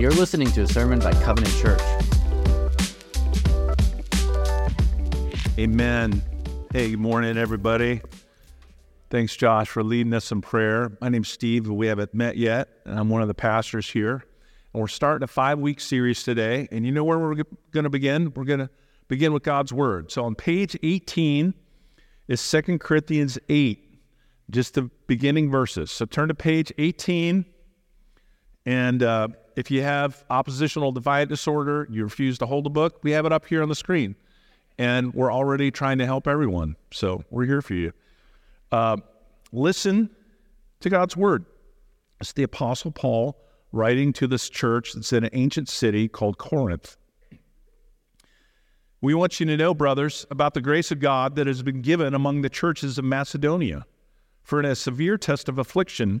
You're listening to a sermon by Covenant Church. Amen. Hey, good morning, everybody. Thanks, Josh, for leading us in prayer. My name's Steve. We haven't met yet, and I'm one of the pastors here. And we're starting a five week series today. And you know where we're going to begin? We're going to begin with God's Word. So on page 18 is Second Corinthians 8, just the beginning verses. So turn to page 18. And uh, if you have oppositional defiant disorder, you refuse to hold a book, we have it up here on the screen. And we're already trying to help everyone. So we're here for you. Uh, listen to God's Word. It's the Apostle Paul writing to this church that's in an ancient city called Corinth. We want you to know, brothers, about the grace of God that has been given among the churches of Macedonia. For in a severe test of affliction,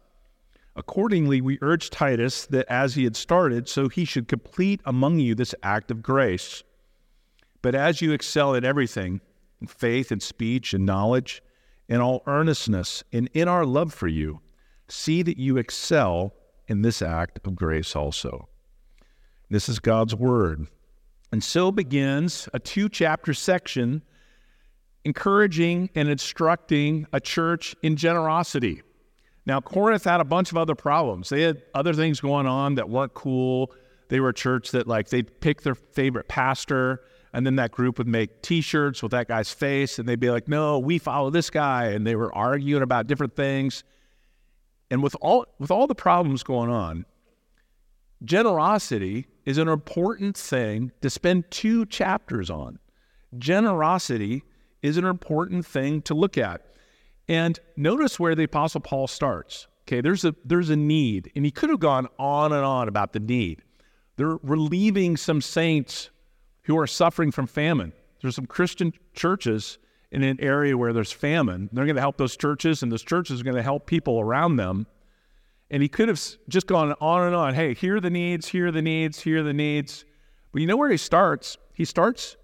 Accordingly, we urge Titus that as he had started, so he should complete among you this act of grace. But as you excel in everything, in faith and speech and knowledge, in all earnestness, and in our love for you, see that you excel in this act of grace also. This is God's word. And so begins a two chapter section encouraging and instructing a church in generosity. Now, Corinth had a bunch of other problems. They had other things going on that weren't cool. They were a church that, like, they'd pick their favorite pastor, and then that group would make t shirts with that guy's face, and they'd be like, no, we follow this guy. And they were arguing about different things. And with all, with all the problems going on, generosity is an important thing to spend two chapters on. Generosity is an important thing to look at. And notice where the Apostle Paul starts. Okay, there's a there's a need, and he could have gone on and on about the need. They're relieving some saints who are suffering from famine. There's some Christian churches in an area where there's famine. They're going to help those churches, and those churches are going to help people around them. And he could have just gone on and on. Hey, here are the needs, here are the needs, here are the needs. But you know where he starts? He starts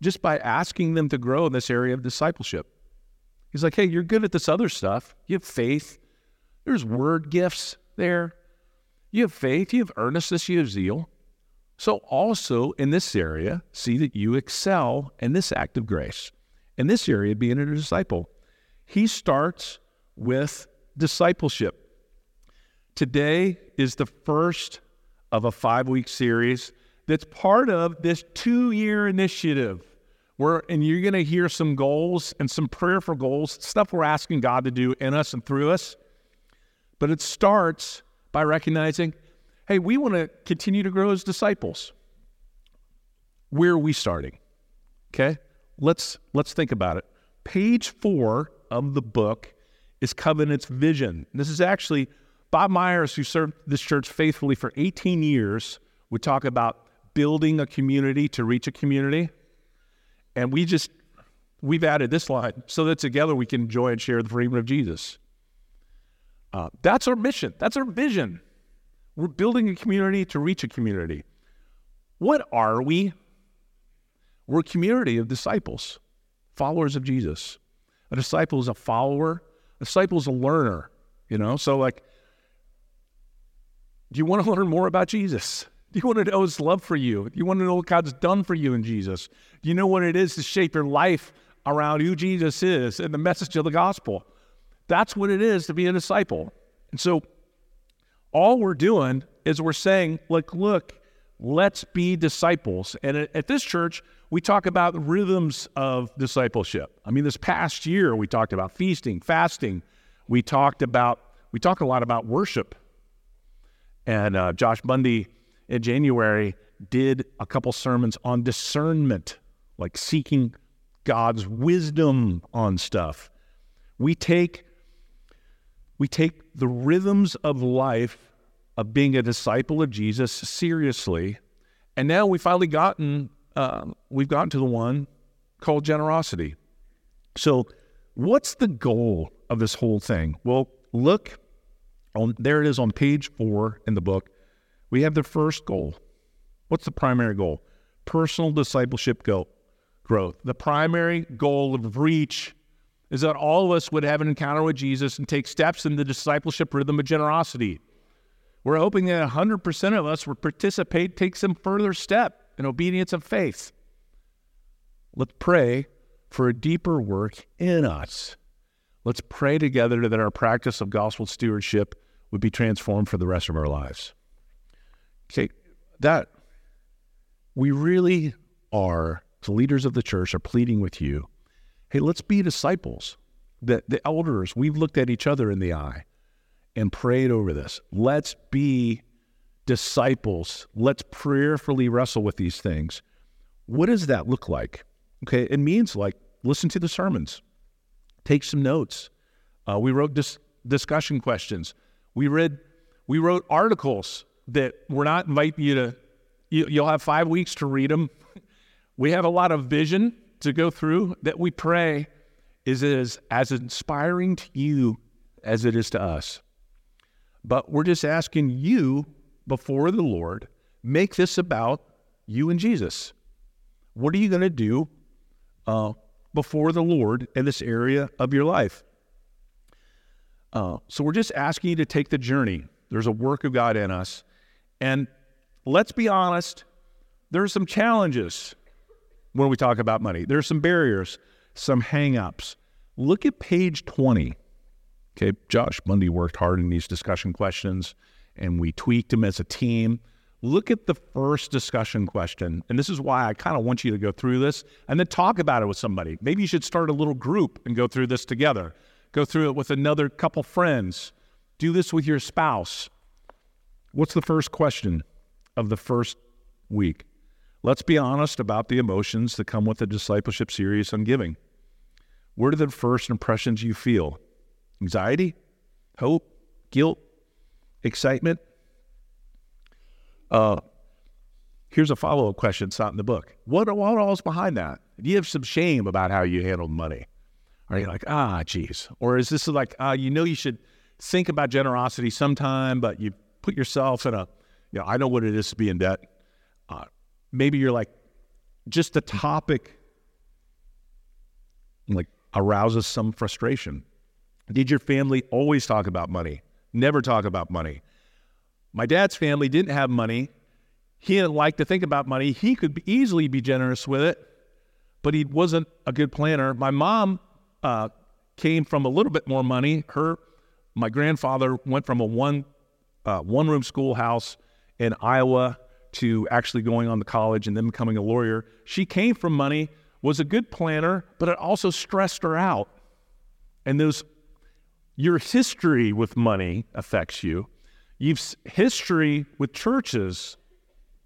just by asking them to grow in this area of discipleship. He's like, hey, you're good at this other stuff. You have faith. There's word gifts there. You have faith. You have earnestness. You have zeal. So, also in this area, see that you excel in this act of grace. In this area, being a disciple, he starts with discipleship. Today is the first of a five week series that's part of this two year initiative. Where, and you're going to hear some goals and some prayer for goals, stuff we're asking God to do in us and through us. But it starts by recognizing, hey, we want to continue to grow as disciples. Where are we starting? Okay, let's let's think about it. Page four of the book is covenant's vision. This is actually Bob Myers, who served this church faithfully for 18 years, would talk about building a community to reach a community. And we just, we've added this line so that together we can enjoy and share the freedom of Jesus. Uh, that's our mission. That's our vision. We're building a community to reach a community. What are we? We're a community of disciples, followers of Jesus. A disciple is a follower, a disciple is a learner, you know? So, like, do you want to learn more about Jesus? Do you want to know His love for you? Do you want to know what God's done for you in Jesus? Do you know what it is to shape your life around who Jesus is and the message of the gospel? That's what it is to be a disciple. And so, all we're doing is we're saying, look, look, let's be disciples. And at, at this church, we talk about rhythms of discipleship. I mean, this past year, we talked about feasting, fasting. We talked about, we talk a lot about worship. And uh, Josh Bundy in January did a couple sermons on discernment, like seeking God's wisdom on stuff. We take we take the rhythms of life of being a disciple of Jesus seriously. And now we've finally gotten uh, we've gotten to the one called generosity. So, what's the goal of this whole thing? Well, look on there it is on page four in the book. We have the first goal. What's the primary goal? Personal discipleship go, growth. The primary goal of reach is that all of us would have an encounter with Jesus and take steps in the discipleship rhythm of generosity. We're hoping that 100% of us would participate, take some further step in obedience of faith. Let's pray for a deeper work in us. Let's pray together that our practice of gospel stewardship would be transformed for the rest of our lives. Okay, that we really are, the leaders of the church are pleading with you hey, let's be disciples. The, the elders, we've looked at each other in the eye and prayed over this. Let's be disciples. Let's prayerfully wrestle with these things. What does that look like? Okay, it means like listen to the sermons, take some notes. Uh, we wrote dis- discussion questions. We read, we wrote articles that we're not inviting you to. You, you'll have five weeks to read them. we have a lot of vision to go through that we pray is as, as inspiring to you as it is to us. But we're just asking you before the Lord, make this about you and Jesus. What are you going to do uh, before the Lord in this area of your life? Uh, so we're just asking you to take the journey. There's a work of God in us. And let's be honest, there are some challenges when we talk about money. There are some barriers, some hangups. Look at page 20. Okay, Josh Bundy worked hard in these discussion questions and we tweaked them as a team. Look at the first discussion question. And this is why I kind of want you to go through this and then talk about it with somebody. Maybe you should start a little group and go through this together. Go through it with another couple friends. Do this with your spouse. What's the first question of the first week? Let's be honest about the emotions that come with the discipleship series on giving. What are the first impressions you feel? Anxiety? Hope? Guilt? Excitement? Uh, here's a follow up question. It's not in the book. What, what all is behind that? Do you have some shame about how you handled money? Are you like, ah, geez? Or is this like, uh, you know, you should think about generosity sometime, but you put yourself in a, you know, I know what it is to be in debt. Uh, maybe you're like, just the topic like arouses some frustration. Did your family always talk about money? Never talk about money. My dad's family didn't have money. He didn't like to think about money. He could easily be generous with it, but he wasn't a good planner. My mom uh, came from a little bit more money. Her, my grandfather went from a one uh, one room schoolhouse in Iowa to actually going on to college and then becoming a lawyer. She came from money, was a good planner, but it also stressed her out. And those your history with money affects you. You've history with churches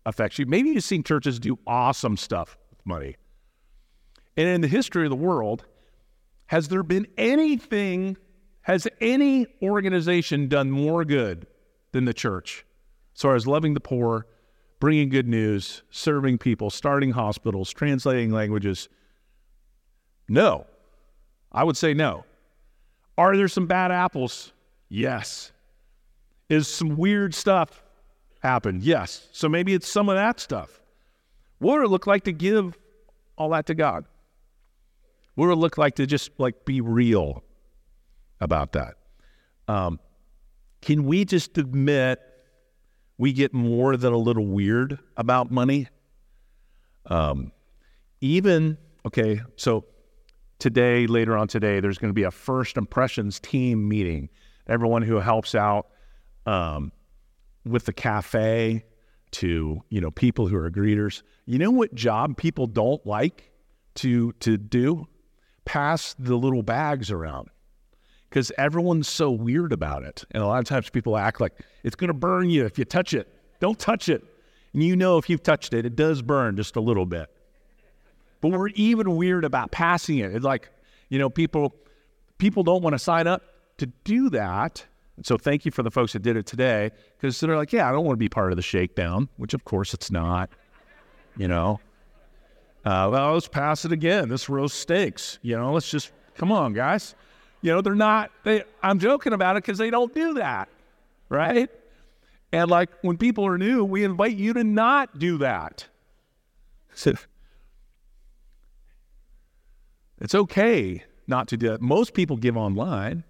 affects you. Maybe you've seen churches do awesome stuff with money. And in the history of the world, has there been anything, has any organization done more good than the church? As far as loving the poor, bringing good news, serving people, starting hospitals, translating languages? No. I would say no. Are there some bad apples? Yes. Is some weird stuff happened? Yes. So maybe it's some of that stuff. What would it look like to give all that to God? What would it look like to just like be real about that? Um, can we just admit we get more than a little weird about money. Um, even, okay, so today, later on today, there's going to be a first impressions team meeting. Everyone who helps out um, with the cafe to, you know, people who are greeters. You know what job people don't like to, to do? Pass the little bags around because everyone's so weird about it. And a lot of times people act like it's going to burn you if you touch it. Don't touch it. And you know if you've touched it, it does burn just a little bit. But we're even weird about passing it. It's like, you know, people people don't want to sign up to do that. And so thank you for the folks that did it today because they're like, yeah, I don't want to be part of the shakedown, which of course it's not, you know. Uh, well, let's pass it again. This roast stinks. You know, let's just come on, guys. You know, they're not. They. I'm joking about it because they don't do that, right? And like when people are new, we invite you to not do that. It's okay not to do that. Most people give online,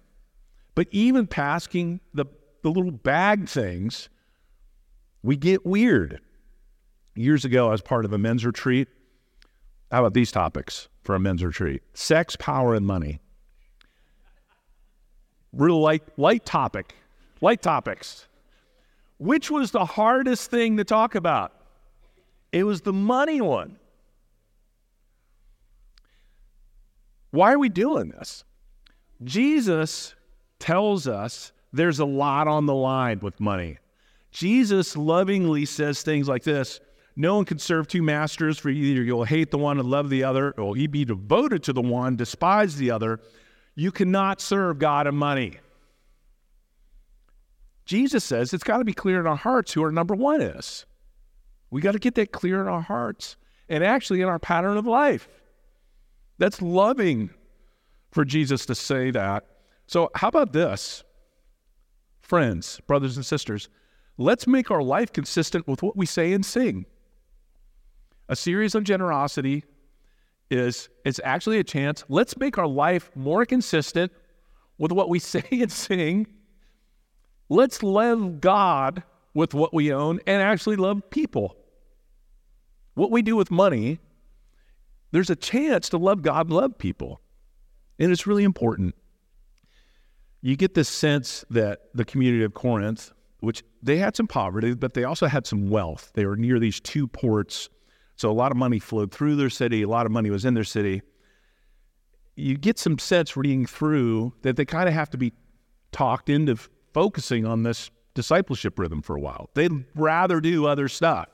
but even passing the the little bag things, we get weird. Years ago, I was part of a men's retreat. How about these topics for a men's retreat? Sex, power, and money. Real light, light topic, light topics. Which was the hardest thing to talk about? It was the money one. Why are we doing this? Jesus tells us there's a lot on the line with money. Jesus lovingly says things like this No one can serve two masters, for either you'll hate the one and love the other, or you'll be devoted to the one, despise the other. You cannot serve God and money. Jesus says it's got to be clear in our hearts who our number one is. We got to get that clear in our hearts and actually in our pattern of life. That's loving for Jesus to say that. So, how about this? Friends, brothers and sisters, let's make our life consistent with what we say and sing. A series on generosity is it's actually a chance. Let's make our life more consistent with what we say and sing. Let's love God with what we own and actually love people. What we do with money, there's a chance to love God and love people. And it's really important. You get this sense that the community of Corinth, which they had some poverty, but they also had some wealth. They were near these two ports so a lot of money flowed through their city, a lot of money was in their city. You get some sense reading through that they kind of have to be talked into focusing on this discipleship rhythm for a while. They'd rather do other stuff.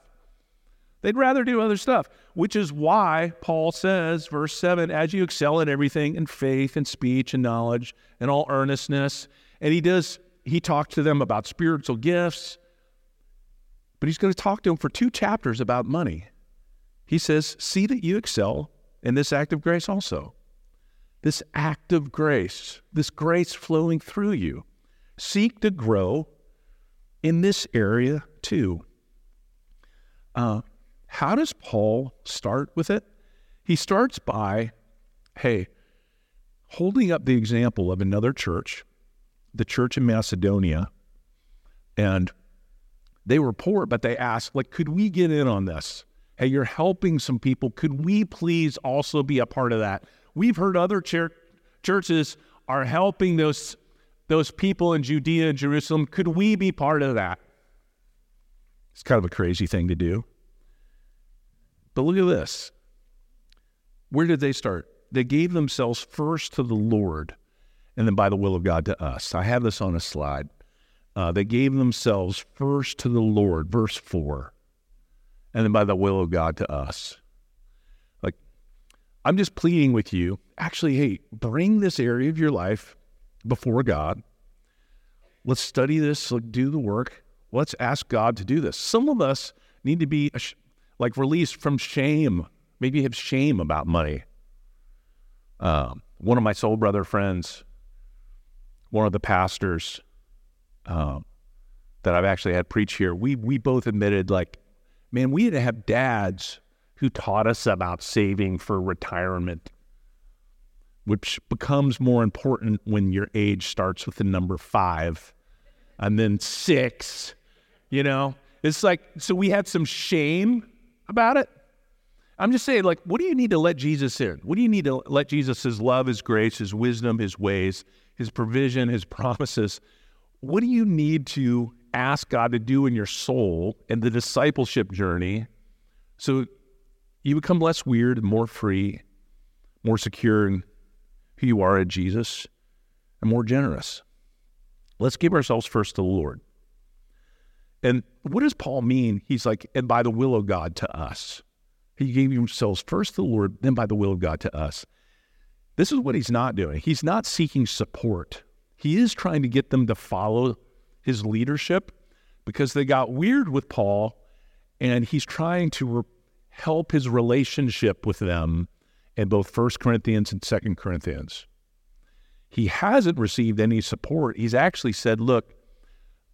They'd rather do other stuff, which is why Paul says, verse 7, as you excel in everything in faith and speech and knowledge and all earnestness. And he does, he talks to them about spiritual gifts, but he's going to talk to them for two chapters about money. He says, See that you excel in this act of grace also. This act of grace, this grace flowing through you. Seek to grow in this area too. Uh, how does Paul start with it? He starts by, hey, holding up the example of another church, the church in Macedonia, and they were poor, but they asked, like, could we get in on this? Hey, you're helping some people. Could we please also be a part of that? We've heard other church, churches are helping those, those people in Judea and Jerusalem. Could we be part of that? It's kind of a crazy thing to do. But look at this. Where did they start? They gave themselves first to the Lord and then by the will of God to us. I have this on a slide. Uh, they gave themselves first to the Lord, verse 4 and then by the will of God to us. Like, I'm just pleading with you. Actually, hey, bring this area of your life before God. Let's study this, do the work. Let's ask God to do this. Some of us need to be like released from shame. Maybe have shame about money. Um, one of my soul brother friends, one of the pastors um, that I've actually had preach here, we we both admitted like man, we had to have dads who taught us about saving for retirement, which becomes more important when your age starts with the number five and then six. You know, it's like, so we had some shame about it. I'm just saying, like, what do you need to let Jesus in? What do you need to let Jesus, his love, his grace, his wisdom, his ways, his provision, his promises? What do you need to ask God to do in your soul and the discipleship journey so you become less weird, more free, more secure in who you are in Jesus, and more generous. Let's give ourselves first to the Lord. And what does Paul mean? He's like, and by the will of God to us. He gave himself first to the Lord, then by the will of God to us. This is what he's not doing. He's not seeking support. He is trying to get them to follow his leadership because they got weird with Paul and he's trying to re- help his relationship with them in both First Corinthians and Second Corinthians. He hasn't received any support. He's actually said, look,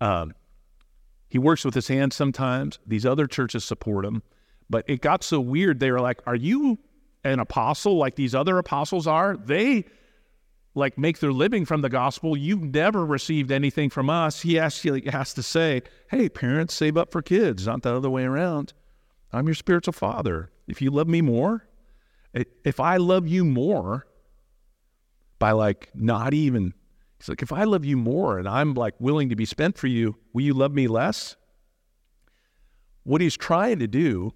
um, he works with his hands sometimes. These other churches support him. But it got so weird. They were like, Are you an apostle like these other apostles are? They like make their living from the gospel. You've never received anything from us. He actually has to say, Hey, parents, save up for kids, not the other way around. I'm your spiritual father. If you love me more, if I love you more by like not even He's like, if I love you more and I'm like willing to be spent for you, will you love me less? What he's trying to do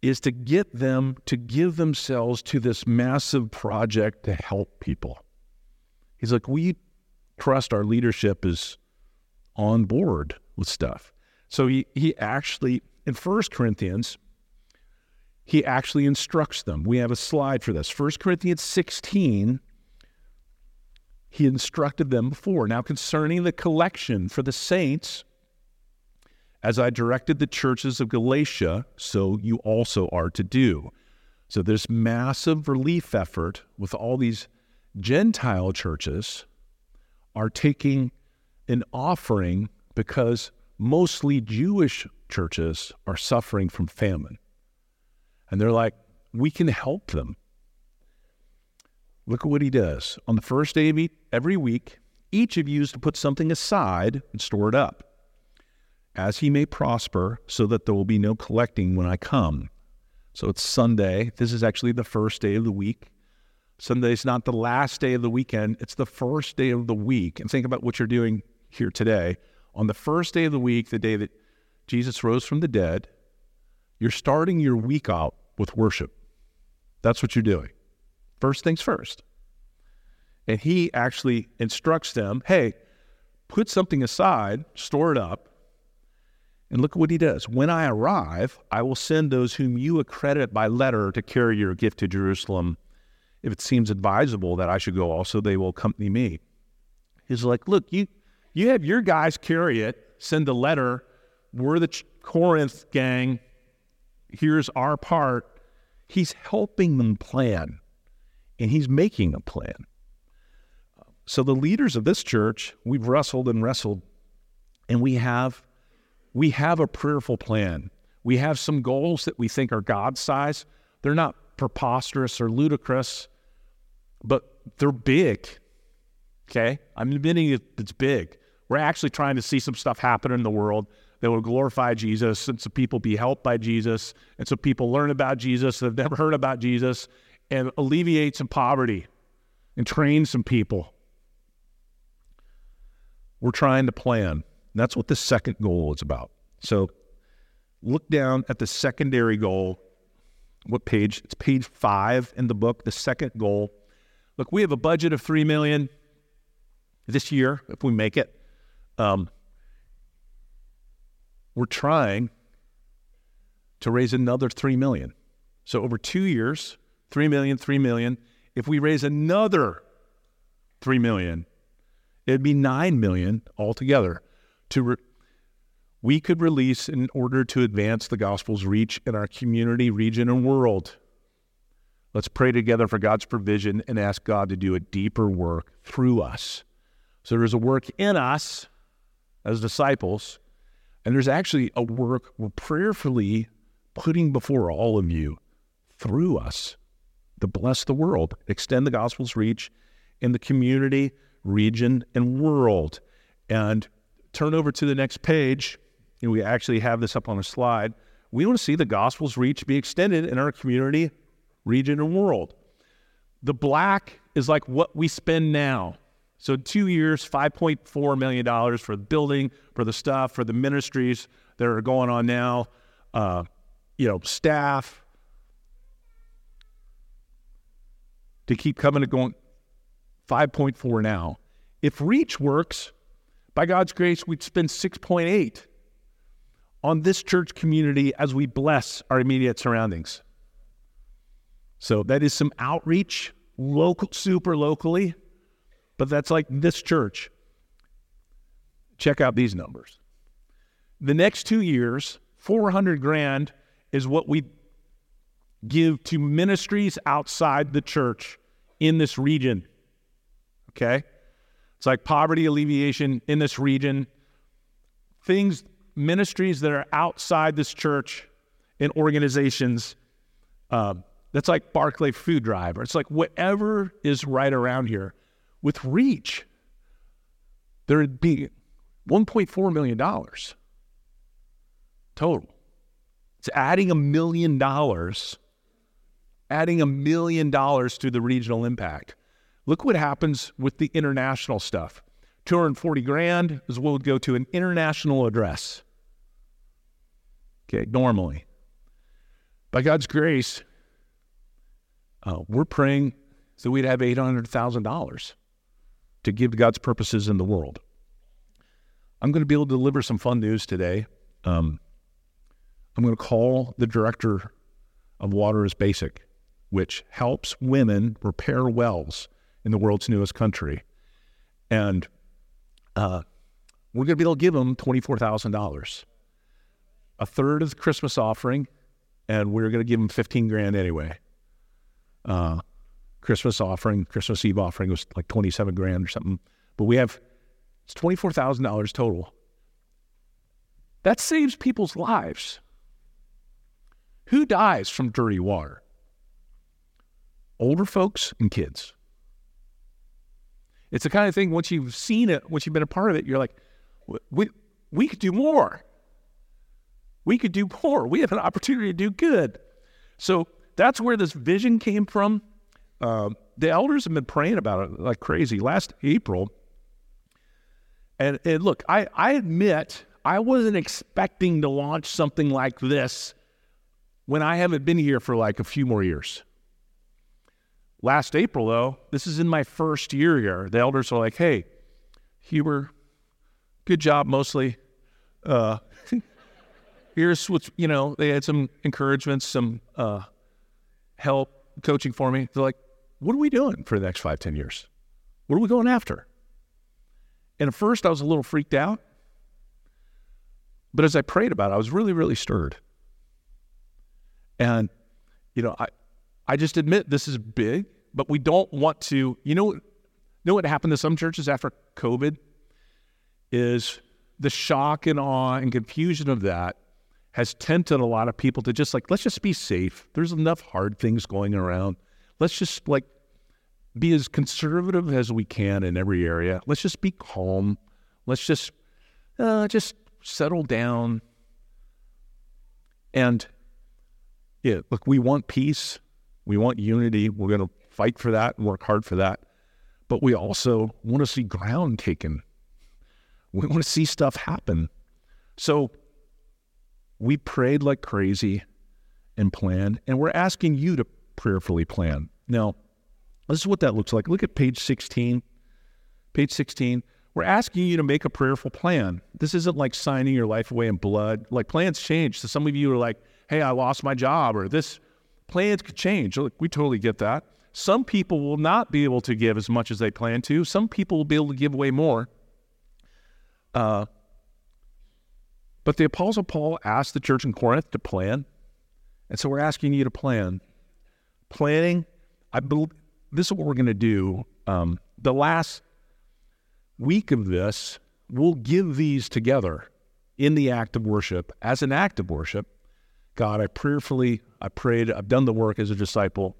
is to get them to give themselves to this massive project to help people. He's like, we trust our leadership is on board with stuff. So he, he actually, in First Corinthians, he actually instructs them. We have a slide for this. First Corinthians 16, he instructed them before. Now, concerning the collection for the saints, as I directed the churches of Galatia, so you also are to do. So, this massive relief effort with all these Gentile churches are taking an offering because mostly Jewish churches are suffering from famine. And they're like, we can help them. Look at what he does. On the first day of every week, each of you is to put something aside and store it up, as he may prosper, so that there will be no collecting when I come. So it's Sunday. This is actually the first day of the week. Sunday is not the last day of the weekend, it's the first day of the week. And think about what you're doing here today. On the first day of the week, the day that Jesus rose from the dead, you're starting your week out with worship. That's what you're doing. First things first. And he actually instructs them hey, put something aside, store it up. And look at what he does. When I arrive, I will send those whom you accredit by letter to carry your gift to Jerusalem. If it seems advisable that I should go also, they will accompany me. He's like, look, you, you have your guys carry it, send a letter. We're the Corinth gang. Here's our part. He's helping them plan and he's making a plan. So the leaders of this church, we've wrestled and wrestled, and we have we have a prayerful plan. We have some goals that we think are God size. They're not preposterous or ludicrous, but they're big. Okay? I'm admitting it's big. We're actually trying to see some stuff happen in the world that will glorify Jesus and so people be helped by Jesus and so people learn about Jesus that have never heard about Jesus and alleviate some poverty and train some people. We're trying to plan. That's what the second goal is about. So look down at the secondary goal. What page? It's page five in the book, the second goal. Look, we have a budget of three million this year, if we make it. Um, we're trying to raise another three million. So over two years, 3 million, 3 million. If we raise another 3 million, it'd be 9 million altogether to re- we could release in order to advance the gospel's reach in our community, region, and world. Let's pray together for God's provision and ask God to do a deeper work through us. So there's a work in us as disciples, and there's actually a work we're prayerfully putting before all of you through us to bless the world, extend the gospel's reach in the community, region, and world. And turn over to the next page, and we actually have this up on a slide. We want to see the gospel's reach be extended in our community, region, and world. The black is like what we spend now. So, two years, $5.4 million for the building, for the stuff, for the ministries that are going on now, uh, you know, staff, to keep coming and going 5.4 now. If reach works, by God's grace, we'd spend 6.8 on this church community as we bless our immediate surroundings. So that is some outreach, local, super locally, but that's like this church. Check out these numbers. The next two years, 400 grand is what we give to ministries outside the church in this region. Okay? It's like poverty alleviation in this region, things, ministries that are outside this church and organizations. Um, that's like Barclay Food Drive, or it's like whatever is right around here with reach. There'd be $1.4 million total. It's adding a million dollars, adding a million dollars to the regional impact. Look what happens with the international stuff. 240 grand is what would go to an international address. Okay, normally. By God's grace, uh, we're praying so we'd have $800,000 to give to God's purposes in the world. I'm going to be able to deliver some fun news today. Um, I'm going to call the director of Water is Basic, which helps women repair wells in the world's newest country. And uh, we're going to be able to give them $24,000, a third of the Christmas offering, and we're going to give them 15 grand anyway. Uh, Christmas offering, Christmas Eve offering was like 27 grand or something. But we have, it's $24,000 total. That saves people's lives. Who dies from dirty water? Older folks and kids. It's the kind of thing once you've seen it, once you've been a part of it, you're like, we, we could do more. We could do more. We have an opportunity to do good. So that's where this vision came from. Uh, the elders have been praying about it like crazy. Last April, and, and look, I, I admit I wasn't expecting to launch something like this when I haven't been here for like a few more years. Last April, though, this is in my first year here. The elders are like, hey, Huber, good job mostly. Uh, here's what's, you know, they had some encouragements, some uh, help, coaching for me. They're like, what are we doing for the next five, ten years? What are we going after? And at first, I was a little freaked out. But as I prayed about it, I was really, really stirred. And, you know, I, I just admit this is big, but we don't want to. You know, know what happened to some churches after COVID is the shock and awe and confusion of that has tempted a lot of people to just like let's just be safe. There's enough hard things going around. Let's just like be as conservative as we can in every area. Let's just be calm. Let's just uh, just settle down. And yeah, look, we want peace. We want unity. We're going to fight for that and work hard for that. But we also want to see ground taken. We want to see stuff happen. So we prayed like crazy and planned, and we're asking you to prayerfully plan. Now, this is what that looks like. Look at page 16. Page 16. We're asking you to make a prayerful plan. This isn't like signing your life away in blood. Like plans change. So some of you are like, hey, I lost my job, or this plans could change. Look, we totally get that. Some people will not be able to give as much as they plan to. Some people will be able to give away more. Uh, but the Apostle Paul asked the church in Corinth to plan. And so we're asking you to plan. Planning, I believe this is what we're going to do. Um, the last week of this, we'll give these together in the act of worship as an act of worship. God, I prayerfully, I prayed, I've done the work as a disciple.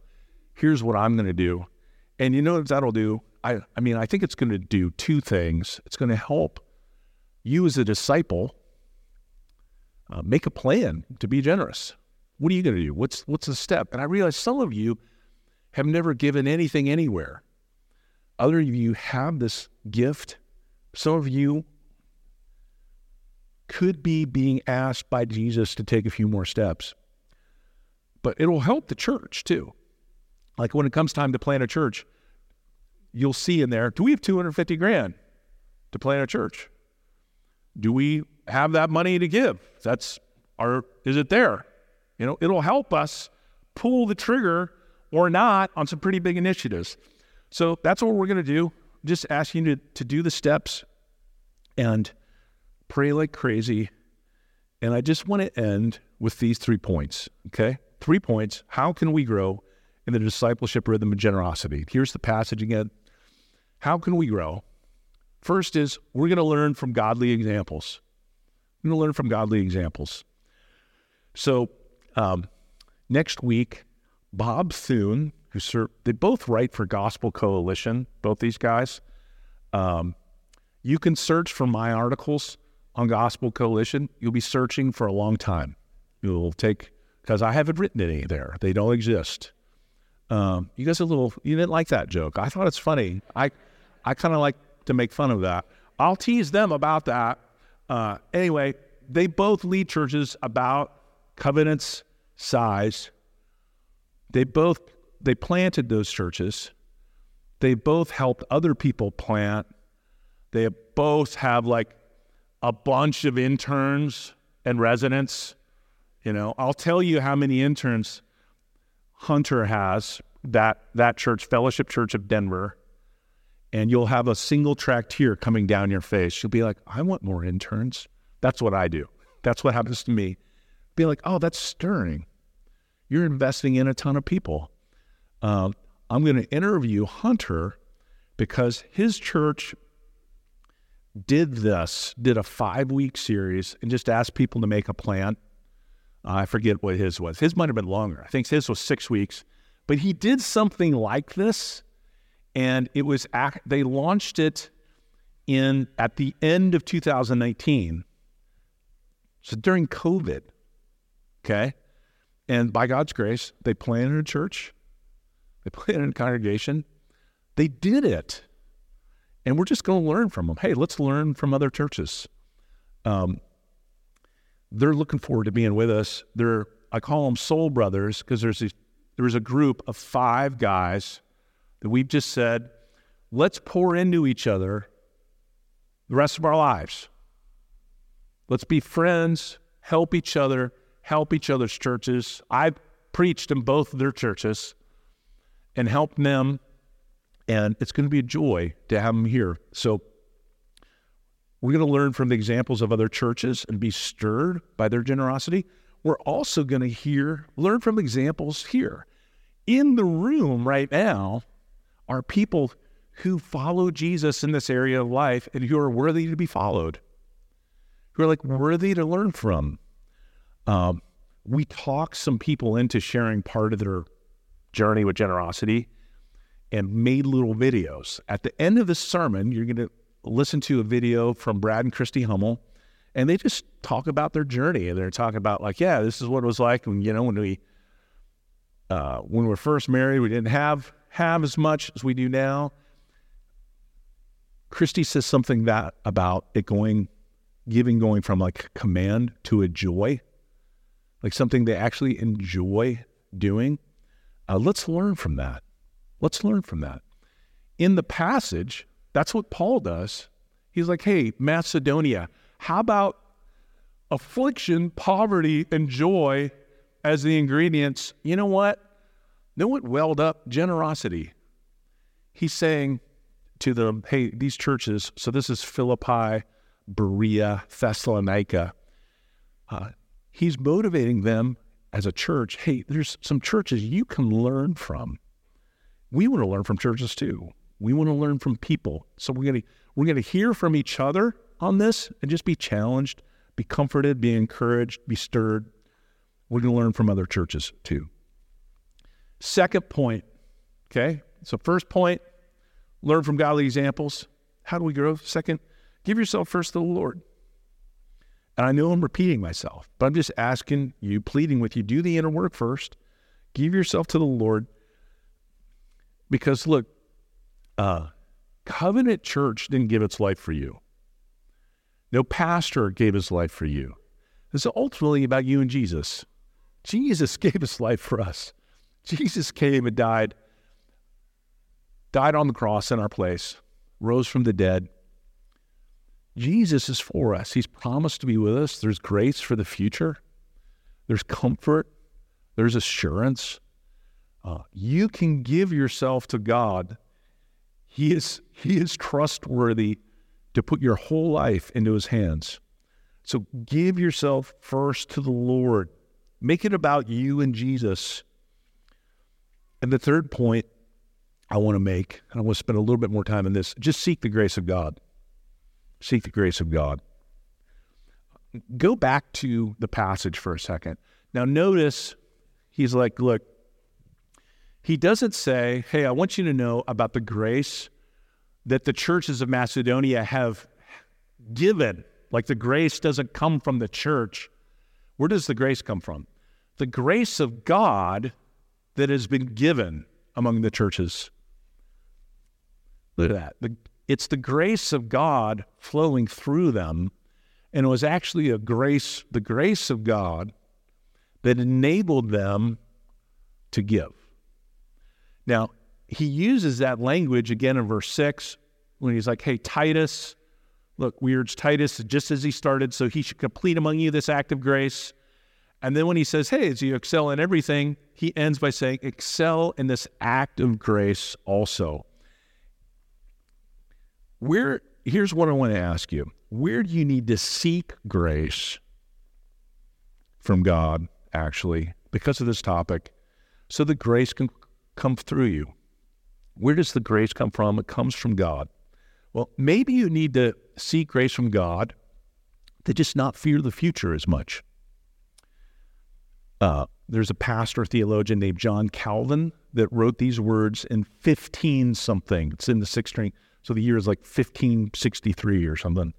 Here's what I'm going to do. And you know what that'll do? I, I mean, I think it's going to do two things. It's going to help you as a disciple uh, make a plan to be generous. What are you going to do? What's what's the step? And I realize some of you have never given anything anywhere. Other of you have this gift. Some of you could be being asked by Jesus to take a few more steps. But it'll help the church too. Like when it comes time to plant a church, you'll see in there, do we have 250 grand to plant a church? Do we have that money to give? That's our is it there? You know, it'll help us pull the trigger or not on some pretty big initiatives. So that's what we're going to do. Just asking you to, to do the steps and pray like crazy. And I just want to end with these three points, okay? three points. How can we grow in the discipleship rhythm of generosity? Here's the passage again. How can we grow? First is we're going to learn from godly examples. To learn from godly examples. So um, next week, Bob Thune, who served, they both write for Gospel Coalition, both these guys. Um, you can search for my articles on Gospel Coalition. You'll be searching for a long time. You'll take, because I haven't written any there, they don't exist. Um, you guys a little, you didn't like that joke. I thought it's funny. I, I kind of like to make fun of that. I'll tease them about that. Uh, anyway, they both lead churches about covenants size. They both they planted those churches. They both helped other people plant. They both have like a bunch of interns and residents. You know, I'll tell you how many interns Hunter has that that church, Fellowship Church of Denver, and you'll have a single track tear coming down your face. You'll be like, I want more interns. That's what I do. That's what happens to me. Be like, oh, that's stirring. You're investing in a ton of people. Um, I'm going to interview Hunter because his church did this, did a five week series and just asked people to make a plan. I forget what his was. His might have been longer. I think his was six weeks. But he did something like this, and it was they launched it in at the end of 2019. So during COVID, okay, and by God's grace, they planted a church, they planted a congregation, they did it, and we're just going to learn from them. Hey, let's learn from other churches. Um, they're looking forward to being with us. They're I call them soul brothers because there's a, there's a group of five guys that we've just said, let's pour into each other the rest of our lives. Let's be friends, help each other, help each other's churches. I've preached in both of their churches and helped them, and it's going to be a joy to have them here. So we're going to learn from the examples of other churches and be stirred by their generosity. We're also going to hear, learn from examples here. In the room right now are people who follow Jesus in this area of life and who are worthy to be followed, who are like worthy to learn from. Um, we talk some people into sharing part of their journey with generosity and made little videos. At the end of the sermon, you're going to listen to a video from Brad and Christy Hummel, and they just talk about their journey. And they're talking about like, yeah, this is what it was like when you know when we uh, when we were first married, we didn't have have as much as we do now. Christy says something that about it going, giving going from like command to a joy, like something they actually enjoy doing. Uh, let's learn from that. Let's learn from that. In the passage, that's what Paul does. He's like, hey, Macedonia, how about affliction, poverty, and joy as the ingredients? You know what? Know what welled up? Generosity. He's saying to them, hey, these churches, so this is Philippi, Berea, Thessalonica. Uh, he's motivating them as a church. Hey, there's some churches you can learn from. We want to learn from churches too. We want to learn from people. So we're going to we're going to hear from each other on this and just be challenged, be comforted, be encouraged, be stirred. We're going to learn from other churches too. Second point, okay? So first point, learn from godly examples. How do we grow? Second, give yourself first to the Lord. And I know I'm repeating myself, but I'm just asking you, pleading with you, do the inner work first. Give yourself to the Lord. Because look, uh, Covenant Church didn't give its life for you. No pastor gave his life for you. It's ultimately about you and Jesus. Jesus gave his life for us. Jesus came and died, died on the cross in our place, rose from the dead. Jesus is for us. He's promised to be with us. There's grace for the future, there's comfort, there's assurance. Uh, you can give yourself to God he is, he is trustworthy to put your whole life into his hands. So give yourself first to the Lord. Make it about you and Jesus. And the third point I want to make, and I want to spend a little bit more time on this, just seek the grace of God. Seek the grace of God. Go back to the passage for a second. Now, notice he's like, look, he doesn't say, hey, I want you to know about the grace that the churches of Macedonia have given. Like the grace doesn't come from the church. Where does the grace come from? The grace of God that has been given among the churches. Look at that. The, it's the grace of God flowing through them. And it was actually a grace, the grace of God that enabled them to give. Now, he uses that language again in verse 6 when he's like, hey, Titus, look, we urge Titus just as he started, so he should complete among you this act of grace. And then when he says, hey, as you excel in everything, he ends by saying, excel in this act of grace also. Where, here's what I want to ask you where do you need to seek grace from God, actually, because of this topic, so that grace can come through you? Where does the grace come from? It comes from God. Well, maybe you need to seek grace from God to just not fear the future as much. Uh, there's a pastor theologian named John Calvin that wrote these words in 15 something. It's in the sixth string. So the year is like 1563 or something.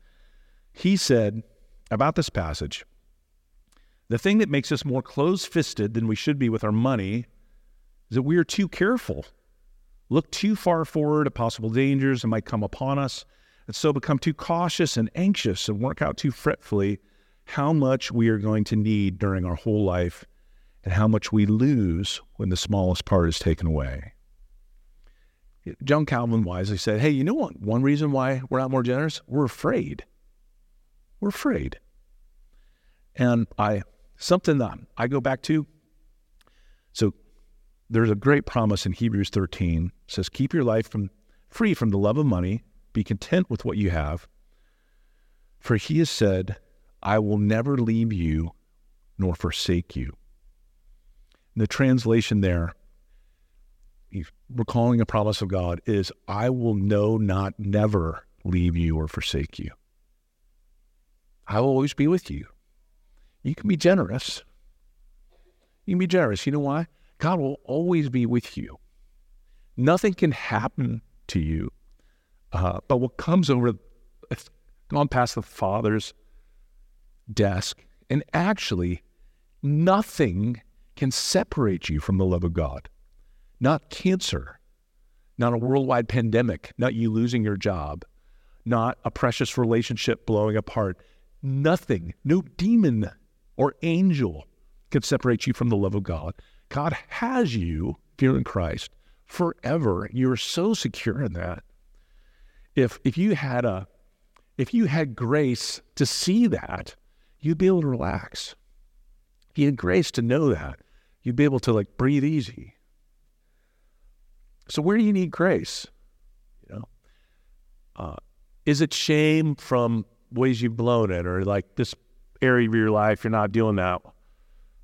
He said about this passage the thing that makes us more close fisted than we should be with our money is that we are too careful, look too far forward at possible dangers that might come upon us, and so become too cautious and anxious and work out too fretfully how much we are going to need during our whole life and how much we lose when the smallest part is taken away. John Calvin wisely said, Hey, you know what? One reason why we're not more generous? We're afraid. We're afraid. And I, something that I go back to. So there's a great promise in Hebrews 13. It says, Keep your life from, free from the love of money, be content with what you have. For he has said, I will never leave you nor forsake you. The translation there, recalling a promise of God, is I will no, not never leave you or forsake you. I will always be with you. You can be generous. You can be generous. You know why? God will always be with you. Nothing can happen to you, uh, but what comes over, it's gone past the Father's desk, and actually, nothing can separate you from the love of God. Not cancer, not a worldwide pandemic, not you losing your job, not a precious relationship blowing apart. Nothing, no demon or angel can separate you from the love of God. God has you, if you're in Christ, forever. You're so secure in that. If if you had a if you had grace to see that, you'd be able to relax. If you had grace to know that, you'd be able to like breathe easy. So where do you need grace? You know, uh, is it shame from ways you've blown it, or like this area of your life you're not doing that,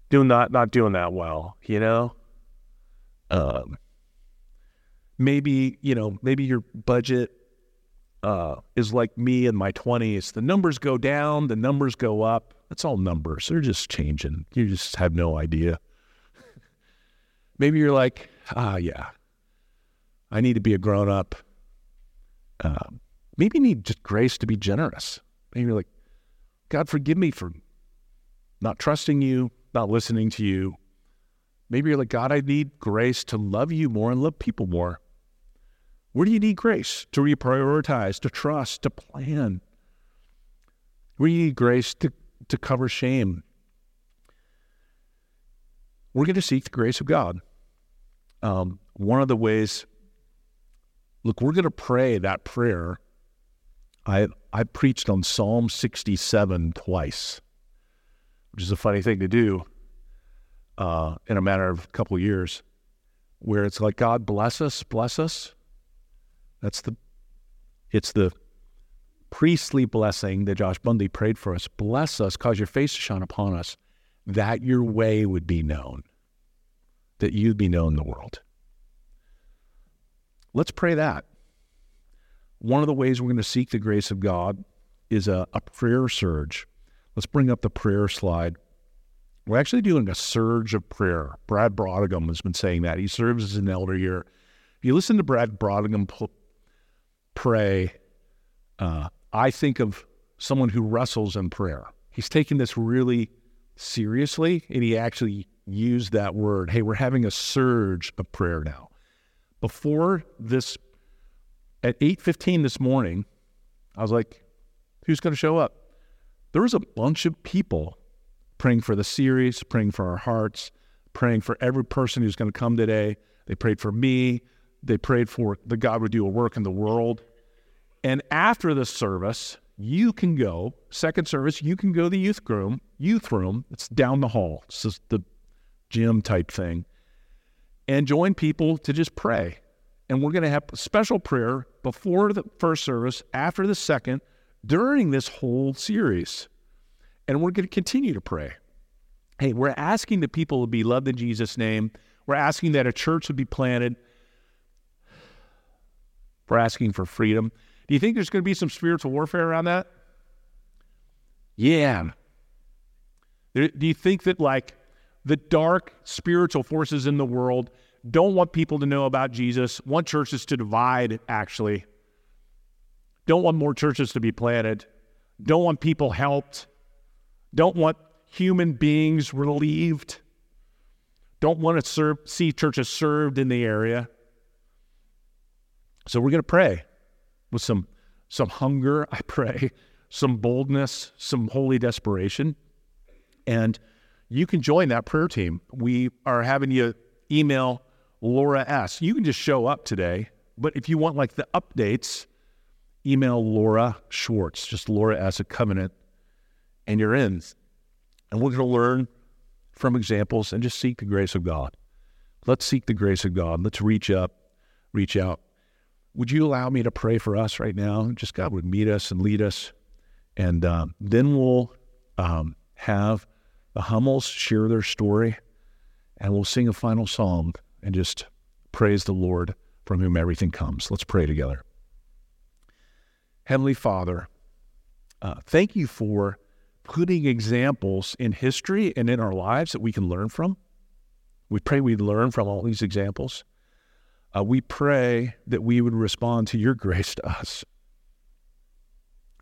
doing that, not doing that well? You know, um, maybe you know, maybe your budget uh, is like me in my 20s. The numbers go down, the numbers go up. It's all numbers. They're just changing. You just have no idea. Maybe you're like, ah, yeah, I need to be a grown up. Uh, maybe you need just grace to be generous. Maybe you're like, God, forgive me for not trusting you, not listening to you. Maybe you're like, God, I need grace to love you more and love people more. Where do you need grace? To reprioritize, to trust, to plan. Where do you need grace to, to cover shame? We're going to seek the grace of God. Um, one of the ways, look, we're going to pray that prayer. I I preached on Psalm 67 twice, which is a funny thing to do uh, in a matter of a couple of years, where it's like, God bless us, bless us. That's the, it's the priestly blessing that Josh Bundy prayed for us. Bless us, cause your face to shine upon us, that your way would be known, that you'd be known in the world. Let's pray that. One of the ways we're going to seek the grace of God is a, a prayer surge. Let's bring up the prayer slide. We're actually doing a surge of prayer. Brad Brodigan has been saying that. He serves as an elder here. If you listen to Brad Brodigan pray, uh, I think of someone who wrestles in prayer. He's taking this really seriously, and he actually used that word. Hey, we're having a surge of prayer now. Before this, at 8:15 this morning, I was like, who's going to show up? There was a bunch of people praying for the series, praying for our hearts, praying for every person who's going to come today. They prayed for me. They prayed for that God would do a work in the world. And after the service, you can go, second service, you can go to the youth room, youth room, it's down the hall. It's just the gym type thing. And join people to just pray. And we're going to have a special prayer before the first service, after the second, during this whole series. And we're going to continue to pray. Hey, we're asking the people to be loved in Jesus' name. We're asking that a church would be planted. We're asking for freedom. Do you think there's going to be some spiritual warfare around that? Yeah. Do you think that, like, the dark spiritual forces in the world don't want people to know about Jesus, want churches to divide, actually, don't want more churches to be planted, don't want people helped, don't want human beings relieved, don't want to serve, see churches served in the area. So we're going to pray with some some hunger, I pray, some boldness, some holy desperation. And you can join that prayer team. We are having you email Laura S. You can just show up today, but if you want like the updates, email Laura Schwartz, just Laura S. at Covenant, and you're in. And we're going to learn from examples and just seek the grace of God. Let's seek the grace of God. Let's reach up, reach out. Would you allow me to pray for us right now? Just God would meet us and lead us. And um, then we'll um, have the Hummels share their story and we'll sing a final song and just praise the Lord from whom everything comes. Let's pray together. Heavenly Father, uh, thank you for putting examples in history and in our lives that we can learn from. We pray we learn from all these examples. Uh, we pray that we would respond to your grace to us.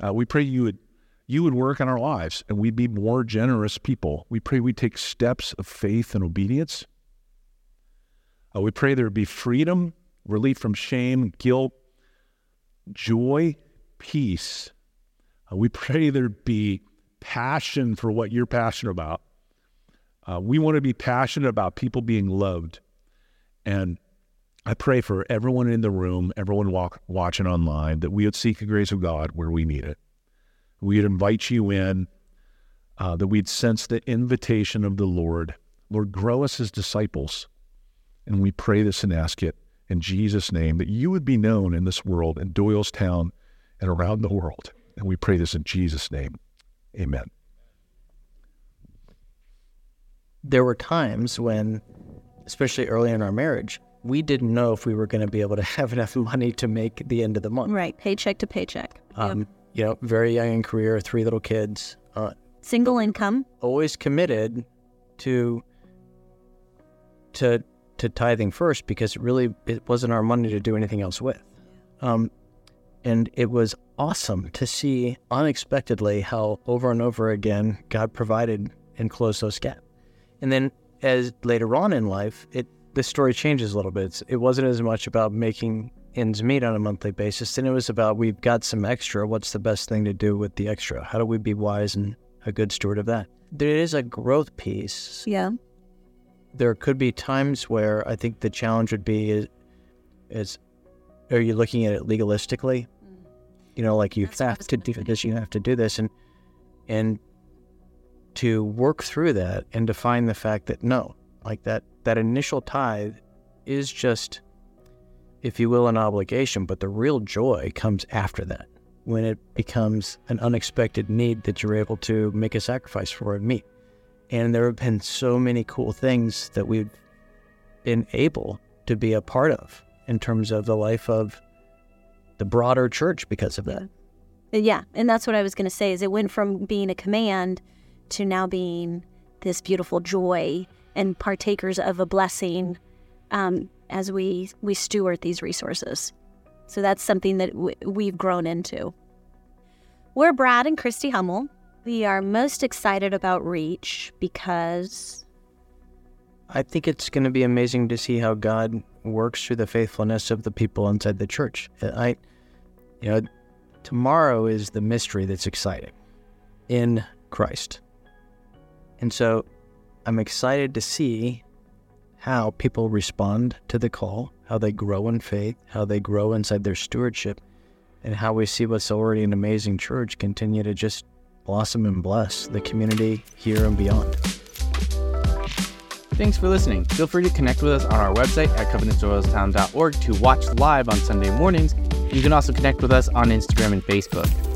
Uh, we pray you would you would work in our lives and we'd be more generous people. We pray we take steps of faith and obedience. Uh, we pray there would be freedom, relief from shame, guilt, joy, peace. Uh, we pray there'd be passion for what you're passionate about. Uh, we want to be passionate about people being loved. And I pray for everyone in the room, everyone walk, watching online, that we would seek the grace of God where we need it. We'd invite you in, uh, that we'd sense the invitation of the Lord. Lord, grow us as disciples. And we pray this and ask it in Jesus' name, that you would be known in this world, in Doylestown and around the world. And we pray this in Jesus' name. Amen. There were times when, especially early in our marriage, we didn't know if we were going to be able to have enough money to make the end of the month. Right, paycheck to paycheck. Um, yep. You know, very young in career, three little kids. Uh, Single income. Always committed to to to tithing first because it really it wasn't our money to do anything else with. Um, and it was awesome to see unexpectedly how over and over again God provided and closed those gaps. And then as later on in life, it the story changes a little bit. it wasn't as much about making ends meet on a monthly basis, and it was about we've got some extra. What's the best thing to do with the extra? How do we be wise and a good steward of that? There is a growth piece. Yeah. There could be times where I think the challenge would be is, is are you looking at it legalistically? Mm. You know, like you That's have to do this, you have to do this, and and to work through that and define the fact that no, like that that initial tithe is just, if you will, an obligation, but the real joy comes after that when it becomes an unexpected need that you're able to make a sacrifice for and meet. And there have been so many cool things that we've been able to be a part of in terms of the life of the broader church because of that. Yeah, and that's what I was going to say is it went from being a command to now being this beautiful joy and partakers of a blessing um, as we we steward these resources. So that's something that w- we've grown into. We're Brad and Christy Hummel. We are most excited about Reach because I think it's going to be amazing to see how God works through the faithfulness of the people inside the church. I, you know, tomorrow is the mystery that's exciting in Christ. And so I'm excited to see how people respond to the call, how they grow in faith, how they grow inside their stewardship, and how we see what's already an amazing church continue to just blossom and bless the community here and beyond. Thanks for listening. Feel free to connect with us on our website at covenantdoylestown.org to watch live on Sunday mornings. You can also connect with us on Instagram and Facebook.